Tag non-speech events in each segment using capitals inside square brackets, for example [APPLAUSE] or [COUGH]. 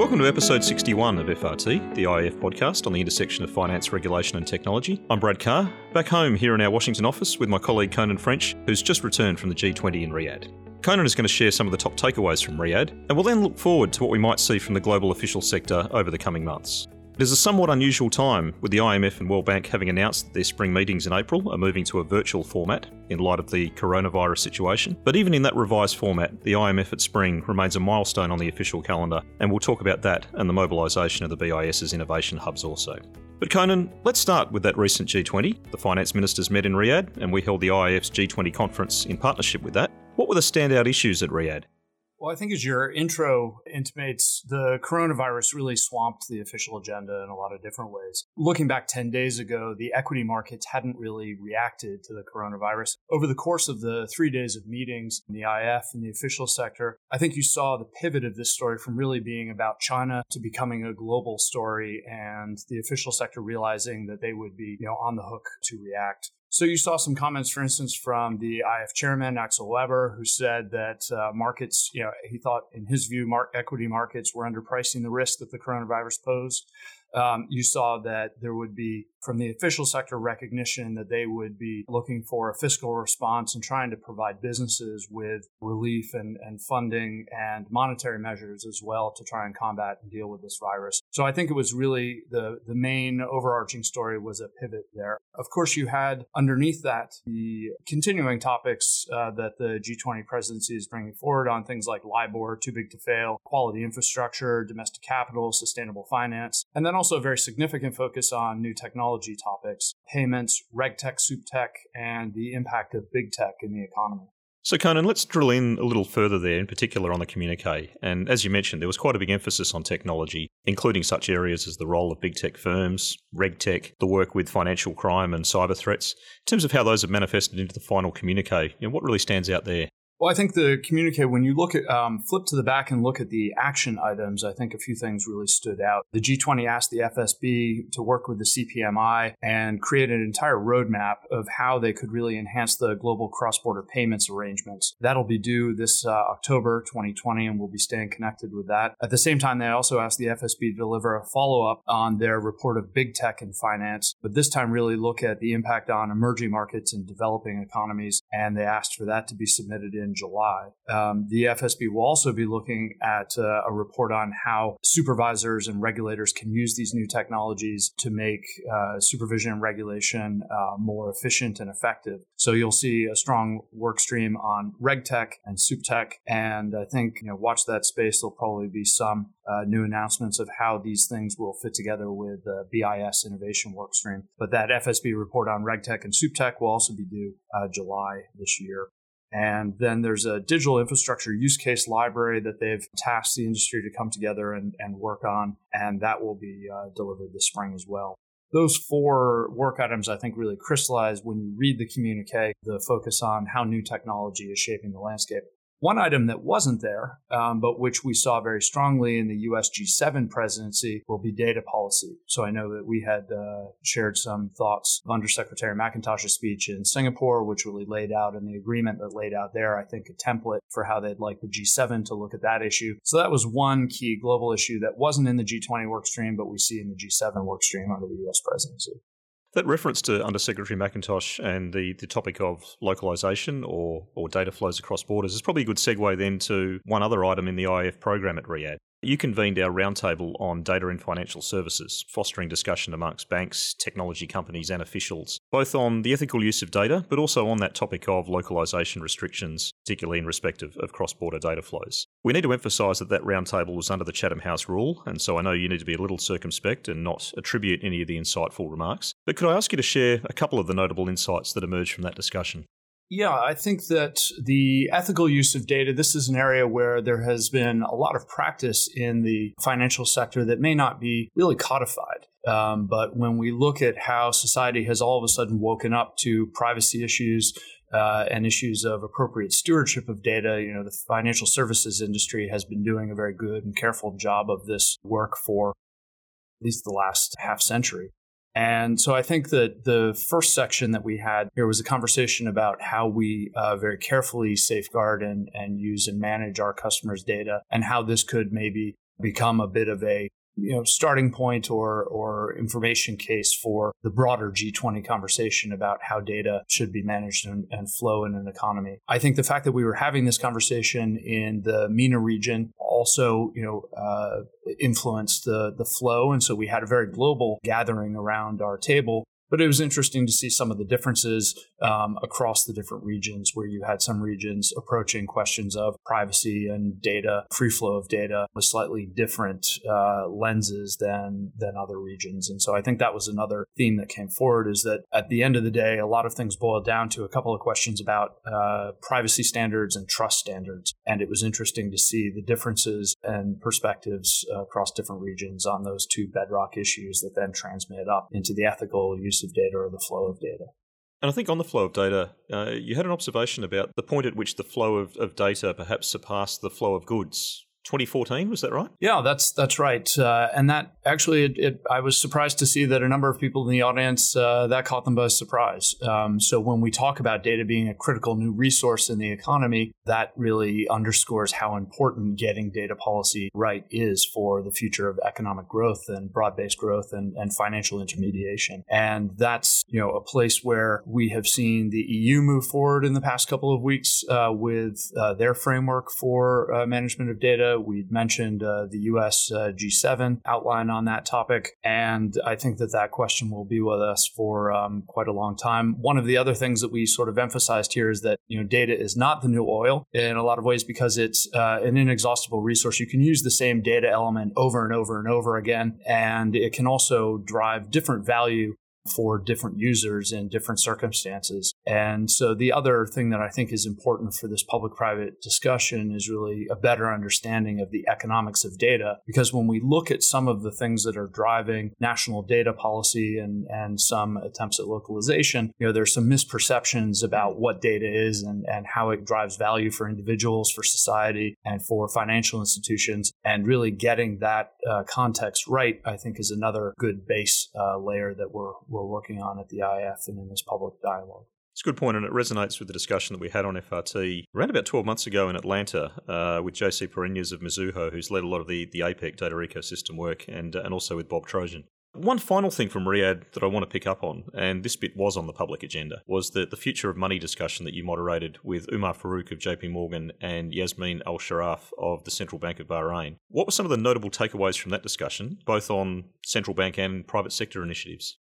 Welcome to episode 61 of FRT, the IIF podcast on the intersection of finance, regulation, and technology. I'm Brad Carr, back home here in our Washington office with my colleague Conan French, who's just returned from the G20 in Riyadh. Conan is going to share some of the top takeaways from Riyadh, and we'll then look forward to what we might see from the global official sector over the coming months. It is a somewhat unusual time, with the IMF and World Bank having announced that their spring meetings in April are moving to a virtual format in light of the coronavirus situation. But even in that revised format, the IMF at spring remains a milestone on the official calendar, and we'll talk about that and the mobilisation of the BIS's innovation hubs also. But Conan, let's start with that recent G20. The finance ministers met in Riyadh, and we held the IIF's G20 conference in partnership with that. What were the standout issues at Riyadh? Well, I think as your intro intimates, the coronavirus really swamped the official agenda in a lot of different ways. Looking back 10 days ago, the equity markets hadn't really reacted to the coronavirus. Over the course of the three days of meetings in the IF and the official sector, I think you saw the pivot of this story from really being about China to becoming a global story and the official sector realizing that they would be, you know, on the hook to react. So you saw some comments, for instance, from the IF chairman Axel Weber, who said that uh, markets, you know, he thought in his view, equity markets were underpricing the risk that the coronavirus posed. Um, you saw that there would be from the official sector recognition that they would be looking for a fiscal response and trying to provide businesses with relief and, and funding and monetary measures as well to try and combat and deal with this virus. So I think it was really the, the main overarching story was a pivot there. Of course, you had underneath that the continuing topics uh, that the G20 presidency is bringing forward on things like LIBOR, too big to fail, quality infrastructure, domestic capital, sustainable finance, and then also a very significant focus on new technology topics, payments, regtech, suptech, and the impact of big tech in the economy. So, Conan, let's drill in a little further there, in particular on the communique. And as you mentioned, there was quite a big emphasis on technology, including such areas as the role of big tech firms, regtech, the work with financial crime and cyber threats. In terms of how those have manifested into the final communique, you know, what really stands out there? Well, I think the communique, when you look at, um, flip to the back and look at the action items, I think a few things really stood out. The G20 asked the FSB to work with the CPMI and create an entire roadmap of how they could really enhance the global cross border payments arrangements. That'll be due this uh, October 2020, and we'll be staying connected with that. At the same time, they also asked the FSB to deliver a follow up on their report of big tech and finance, but this time really look at the impact on emerging markets and developing economies. And they asked for that to be submitted in in July. Um, the FSB will also be looking at uh, a report on how supervisors and regulators can use these new technologies to make uh, supervision and regulation uh, more efficient and effective. So you'll see a strong work stream on RegTech and SupTech, and I think you know watch that space. There'll probably be some uh, new announcements of how these things will fit together with the BIS innovation workstream. But that FSB report on RegTech and SupTech will also be due uh, July this year. And then there's a digital infrastructure use case library that they've tasked the industry to come together and, and work on, and that will be uh, delivered this spring as well. Those four work items, I think, really crystallize when you read the communique, the focus on how new technology is shaping the landscape. One item that wasn't there, um, but which we saw very strongly in the US G7 presidency, will be data policy. So I know that we had uh, shared some thoughts of Undersecretary McIntosh's speech in Singapore, which really laid out in the agreement that laid out there, I think, a template for how they'd like the G7 to look at that issue. So that was one key global issue that wasn't in the G20 workstream, but we see in the G7 workstream under the US presidency. That reference to Undersecretary McIntosh and the, the topic of localization or, or data flows across borders is probably a good segue then to one other item in the IIF program at Riyadh. You convened our roundtable on data in financial services, fostering discussion amongst banks, technology companies, and officials, both on the ethical use of data, but also on that topic of localization restrictions, particularly in respect of, of cross border data flows. We need to emphasise that that roundtable was under the Chatham House rule, and so I know you need to be a little circumspect and not attribute any of the insightful remarks. But could I ask you to share a couple of the notable insights that emerged from that discussion? Yeah, I think that the ethical use of data, this is an area where there has been a lot of practice in the financial sector that may not be really codified. Um, but when we look at how society has all of a sudden woken up to privacy issues, uh, and issues of appropriate stewardship of data. You know, the financial services industry has been doing a very good and careful job of this work for at least the last half century. And so I think that the first section that we had here was a conversation about how we uh, very carefully safeguard and, and use and manage our customers' data and how this could maybe become a bit of a you know starting point or or information case for the broader G20 conversation about how data should be managed and, and, flow in an economy. I think the fact that we were having this conversation in the MENA region also you know uh, influenced the the flow, and so we had a very global gathering around our table. But it was interesting to see some of the differences um, across the different regions, where you had some regions approaching questions of privacy and data, free flow of data, with slightly different uh, lenses than than other regions. And so I think that was another theme that came forward is that at the end of the day, a lot of things boiled down to a couple of questions about uh, privacy standards and trust standards. And it was interesting to see the differences and perspectives uh, across different regions on those two bedrock issues that then transmitted up into the ethical use of data or the flow of data. And I think on the flow of data, uh, you had an observation about the point at which the flow of, of data perhaps surpassed the flow of goods. 2014 was that right? Yeah that's that's right. Uh, and that actually it, it, i was surprised to see that a number of people in the audience uh, that caught them by surprise. Um, so when we talk about data being a critical new resource in the economy that really underscores how important getting data policy right is for the future of economic growth and broad-based growth and, and financial intermediation. And that's you know a place where we have seen the eu move forward in the past couple of weeks uh, with uh, their framework for uh, management of data We'd mentioned uh, the US uh, G7 outline on that topic. And I think that that question will be with us for um, quite a long time. One of the other things that we sort of emphasized here is that you know data is not the new oil in a lot of ways because it's uh, an inexhaustible resource. You can use the same data element over and over and over again, and it can also drive different value for different users in different circumstances. And so the other thing that I think is important for this public private discussion is really a better understanding of the economics of data. Because when we look at some of the things that are driving national data policy and, and some attempts at localization, you know, there's some misperceptions about what data is and, and how it drives value for individuals, for society, and for financial institutions. And really getting that uh, context right, I think, is another good base uh, layer that we're, we're working on at the IF and in this public dialogue. It's a good point, and it resonates with the discussion that we had on FRT around about 12 months ago in Atlanta uh, with JC Parinas of Mizuho, who's led a lot of the, the APEC data ecosystem work, and, uh, and also with Bob Trojan. One final thing from Riyadh that I want to pick up on, and this bit was on the public agenda, was the, the future of money discussion that you moderated with Umar Farooq of JP Morgan and Yasmin Al Sharaf of the Central Bank of Bahrain. What were some of the notable takeaways from that discussion, both on central bank and private sector initiatives?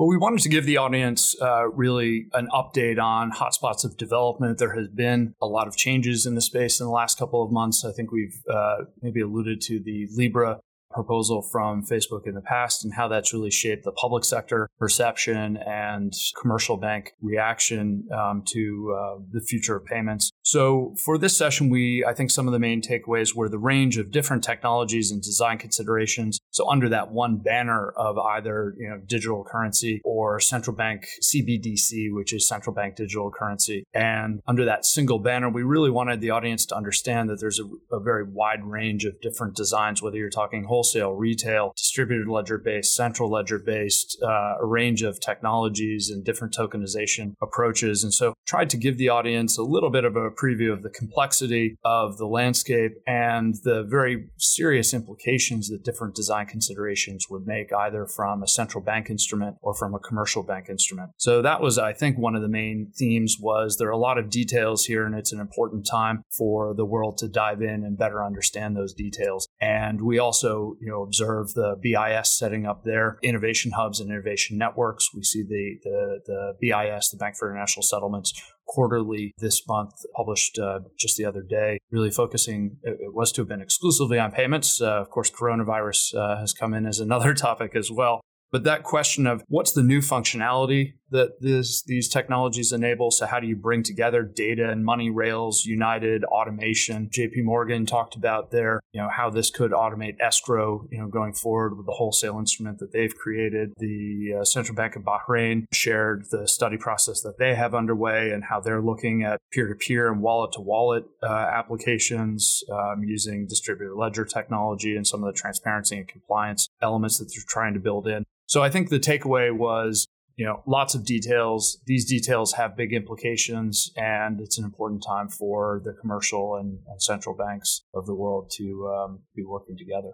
Well, we wanted to give the audience uh, really an update on hotspots of development. There has been a lot of changes in the space in the last couple of months. I think we've uh, maybe alluded to the Libra proposal from Facebook in the past and how that's really shaped the public sector perception and commercial bank reaction um, to uh, the future of payments. So for this session, we I think some of the main takeaways were the range of different technologies and design considerations. So under that one banner of either you know digital currency or central bank CBDC, which is central bank digital currency, and under that single banner, we really wanted the audience to understand that there's a, a very wide range of different designs, whether you're talking whole wholesale, retail, distributed ledger based, central ledger based, uh, a range of technologies and different tokenization approaches. And so tried to give the audience a little bit of a preview of the complexity of the landscape and the very serious implications that different design considerations would make either from a central bank instrument or from a commercial bank instrument. So that was, I think, one of the main themes was there are a lot of details here and it's an important time for the world to dive in and better understand those details. And we also you know observe the BIS setting up their innovation hubs and innovation networks. We see the the, the BIS, the Bank for International Settlements, quarterly this month, published uh, just the other day, really focusing, it was to have been exclusively on payments. Uh, of course, coronavirus uh, has come in as another [LAUGHS] topic as well. But that question of what's the new functionality that this, these technologies enable. So how do you bring together data and money rails, United, automation? JP Morgan talked about their, you know, how this could automate escrow, you know, going forward with the wholesale instrument that they've created. The uh, Central Bank of Bahrain shared the study process that they have underway and how they're looking at peer-to-peer and wallet-to-wallet uh, applications um, using distributed ledger technology and some of the transparency and compliance elements that they're trying to build in. So I think the takeaway was you know, lots of details. These details have big implications, and it's an important time for the commercial and, and central banks of the world to um, be working together.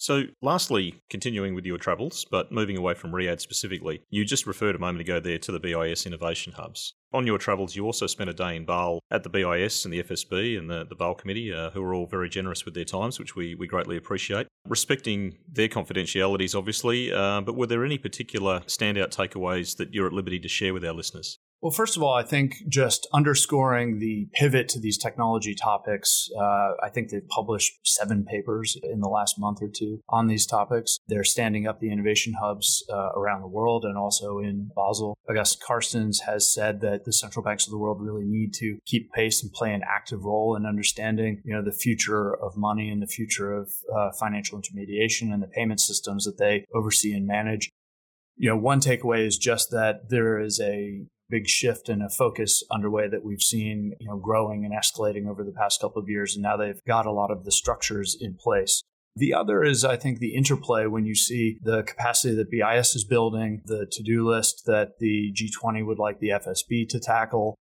So, lastly, continuing with your travels, but moving away from Riyadh specifically, you just referred a moment ago there to the BIS innovation hubs. On your travels, you also spent a day in Basel at the BIS and the FSB and the, the Basel Committee, uh, who are all very generous with their times, which we, we greatly appreciate. Respecting their confidentialities, obviously, uh, but were there any particular standout takeaways that you're at liberty to share with our listeners? Well, first of all, I think just underscoring the pivot to these technology topics. Uh, I think they've published seven papers in the last month or two on these topics. They're standing up the innovation hubs uh, around the world and also in Basel. Agustín Carstens has said that the central banks of the world really need to keep pace and play an active role in understanding, you know, the future of money and the future of uh, financial intermediation and the payment systems that they oversee and manage you know, one takeaway is just that there is a big shift and a focus underway that we've seen, you know, growing and escalating over the past couple of years. And now they've got a lot of the structures in place. The other is, I think, the interplay when you see the capacity that BIS is building, the to do list that the G20 would like the FSB to tackle,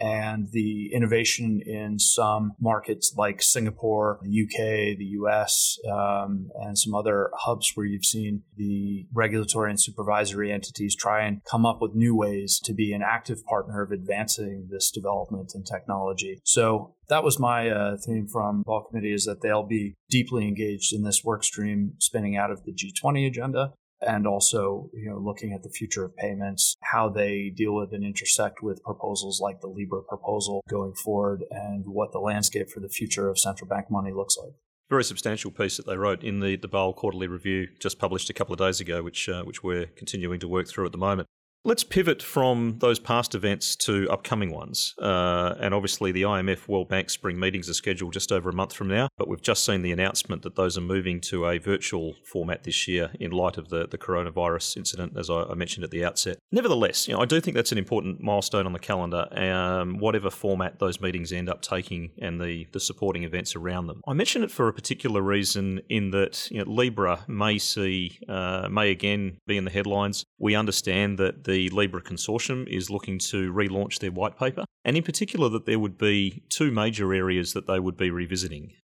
and the innovation in some markets like Singapore, the UK, the US, um, and some other hubs where you've seen the regulatory and supervisory entities try and come up with new ways to be an active partner of advancing this development and technology. So that was my uh, theme from Basel Committee is that they'll be deeply engaged in this work stream spinning out of the G20 agenda and also you know looking at the future of payments how they deal with and intersect with proposals like the libra proposal going forward and what the landscape for the future of central bank money looks like very substantial piece that they wrote in the, the Basel Quarterly Review, just published a couple of days ago, which uh, which we're continuing to work through at the moment. Let's pivot from those past events to upcoming ones. Uh, and obviously, the IMF World Bank spring meetings are scheduled just over a month from now, but we've just seen the announcement that those are moving to a virtual format this year in light of the, the coronavirus incident, as I, I mentioned at the outset. Nevertheless, you know, I do think that's an important milestone on the calendar, um, whatever format those meetings end up taking and the, the supporting events around them. I mention it for a particular reason in that you know, Libra may see, uh, may again be in the headlines. We understand that the Libra Consortium is looking to relaunch their white paper, and in particular, that there would be two major areas that they would be revisiting.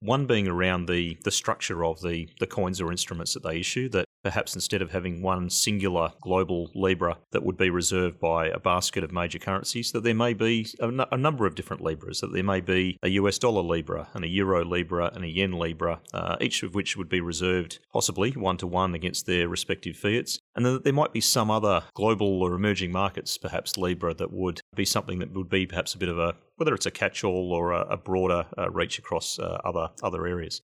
One being around the, the structure of the, the coins or instruments that they issue, that perhaps instead of having one singular global Libra that would be reserved by a basket of major currencies, that there may be a, n- a number of different Libras, that there may be a US dollar Libra and a Euro Libra and a Yen Libra, uh, each of which would be reserved possibly one to one against their respective fiats, and then there might be some other global or emerging markets, perhaps Libra, that would be something that would be perhaps a bit of a, whether it's a catch all or a, a broader uh, reach across uh, other, other areas.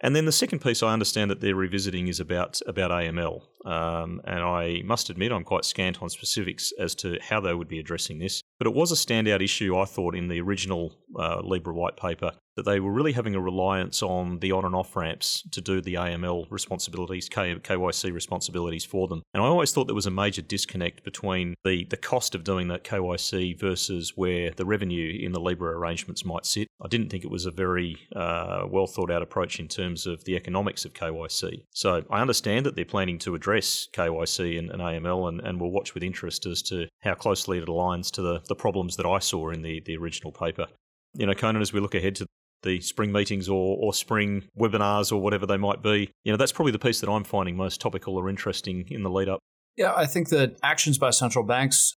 And then the second piece I understand that they're revisiting is about about AML, um, and I must admit I'm quite scant on specifics as to how they would be addressing this. But it was a standout issue I thought in the original uh, Libra white paper that they were really having a reliance on the on and off ramps to do the AML responsibilities, KYC responsibilities for them. And I always thought there was a major disconnect between the, the cost of doing that KYC versus where the revenue in the Libra arrangements might sit. I didn't think it was a very uh, well thought out approach in terms of the economics of KYC. So I understand that they're planning to address KYC and, and AML, and, and we'll watch with interest as to how closely it aligns to the, the problems that I saw in the, the original paper. You know, Conan, as we look ahead to the spring meetings or, or spring webinars or whatever they might be. You know, that's probably the piece that I'm finding most topical or interesting in the lead up. Yeah, I think that actions by central banks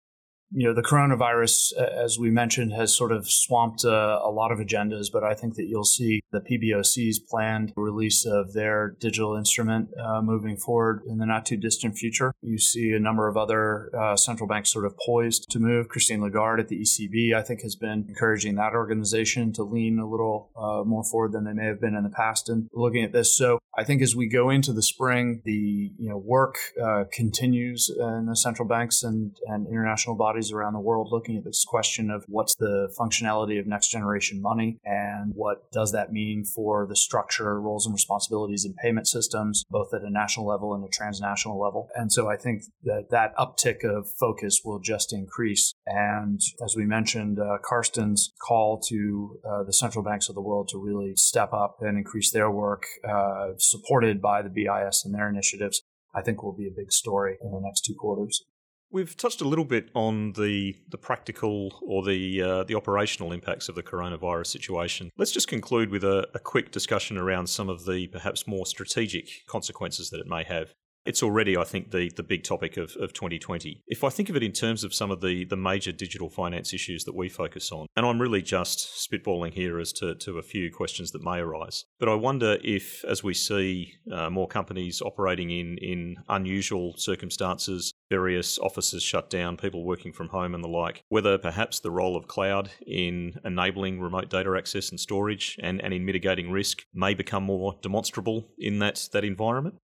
you know, the coronavirus, as we mentioned, has sort of swamped uh, a lot of agendas, but I think that you'll see the PBOC's planned release of their digital instrument uh, moving forward in the not too distant future. You see a number of other uh, central banks sort of poised to move. Christine Lagarde at the ECB, I think, has been encouraging that organization to lean a little uh, more forward than they may have been in the past and looking at this. So I think as we go into the spring, the you know work uh, continues in the central banks and, and international bodies bodies around the world looking at this question of what's the functionality of next generation money and what does that mean for the structure, roles, and responsibilities in payment systems, both at a national level and a transnational level. And so I think that that uptick of focus will just increase. And as we mentioned, uh, Carsten's call to uh, the central banks of the world to really step up and increase their work, uh, supported by the BIS and their initiatives, I think will be a big story in the next two quarters. We've touched a little bit on the the practical or the uh, the operational impacts of the coronavirus situation. Let's just conclude with a, a quick discussion around some of the perhaps more strategic consequences that it may have. It's already, I think, the, the big topic of, of 2020. If I think of it in terms of some of the, the major digital finance issues that we focus on, and I'm really just spitballing here as to, to a few questions that may arise, but I wonder if, as we see uh, more companies operating in, in unusual circumstances, various offices shut down, people working from home and the like, whether perhaps the role of cloud in enabling remote data access and storage and, and in mitigating risk may become more demonstrable in that, that environment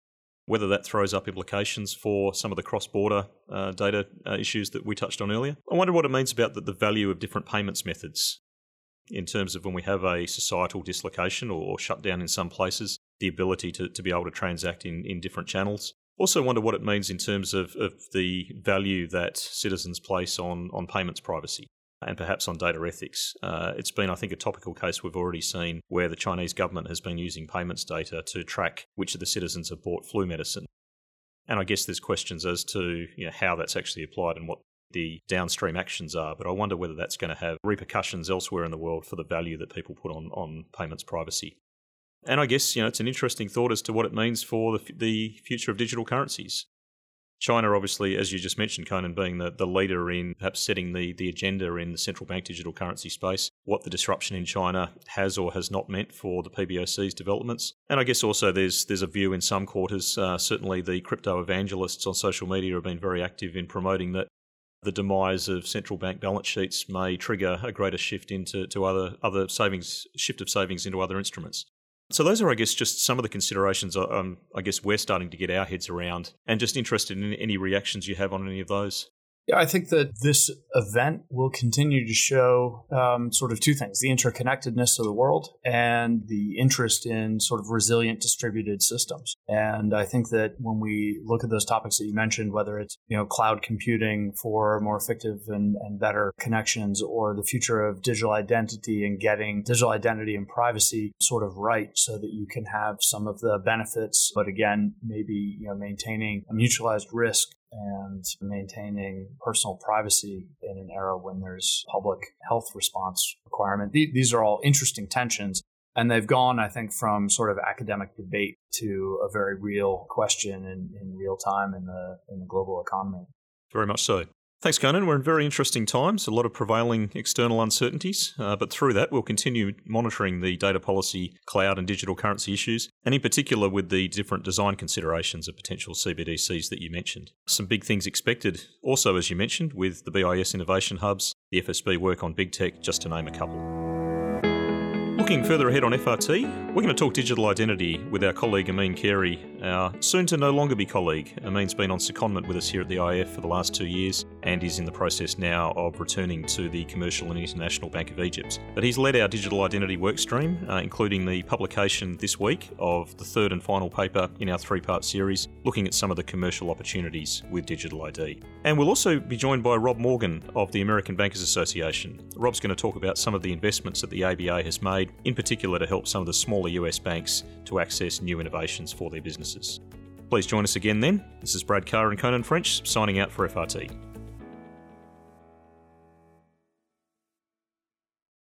whether that throws up implications for some of the cross border uh, data uh, issues that we touched on earlier. I wonder what it means about the, the, value of different payments methods in terms of when we have a societal dislocation or, or shutdown in some places, the ability to, to be able to transact in, in different channels. Also, wonder what it means in terms of, of the value that citizens place on, on payments privacy and perhaps on data ethics. Uh, it's been, I think, a topical case we've already seen where the Chinese government has been using payments data to track which of the citizens have bought flu medicine. And I guess there's questions as to you know, how that's actually applied and what the downstream actions are, but I wonder whether that's going to have repercussions elsewhere in the world for the value that people put on, on payments privacy. And I guess you know it's an interesting thought as to what it means for the, the future of digital currencies. China, obviously, as you just mentioned, Conan, being the, the leader in perhaps setting the, the agenda in the central bank digital currency space, what the disruption in China has or has not meant for the PBOC's developments. And I guess also there's there's a view in some quarters, uh, certainly the crypto evangelists on social media have been very active in promoting that the demise of central bank balance sheets may trigger a greater shift into to other other savings shift of savings into other instruments. So those are, I guess, just some of the considerations. Uh, um, I guess we're starting to get our heads around, and just interested in any reactions you have on any of those. Yeah, I think that this event will continue to show um, sort of two things the interconnectedness of the world and the interest in sort of resilient distributed systems. And I think that when we look at those topics that you mentioned, whether it's you know cloud computing for more effective and, and better connections or the future of digital identity and getting digital identity and privacy sort of right so that you can have some of the benefits, but again, maybe you know maintaining a mutualized risk and maintaining personal privacy in an era when there's public health response requirement. These are all interesting tensions. And they've gone, I think, from sort of academic debate to a very real question in, in real time in the in the global economy. Very much so. Thanks, Conan. We're in very interesting times, a lot of prevailing external uncertainties, uh, but through that, we'll continue monitoring the data policy, cloud, and digital currency issues, and in particular with the different design considerations of potential CBDCs that you mentioned. Some big things expected, also, as you mentioned, with the BIS innovation hubs, the FSB work on big tech, just to name a couple. Looking further ahead on FRT, we're going to talk digital identity with our colleague Amin Carey, our soon to no longer be colleague. Amin's been on secondment with us here at the IF for the last two years and is in the process now of returning to the Commercial and International Bank of Egypt. But he's led our digital identity workstream, uh, including the publication this week of the third and final paper in our three part series, looking at some of the commercial opportunities with digital ID. And we'll also be joined by Rob Morgan of the American Bankers Association. Rob's going to talk about some of the investments that the ABA has made in particular to help some of the smaller US banks to access new innovations for their businesses. Please join us again then. This is Brad Carr and Conan French signing out for FRT.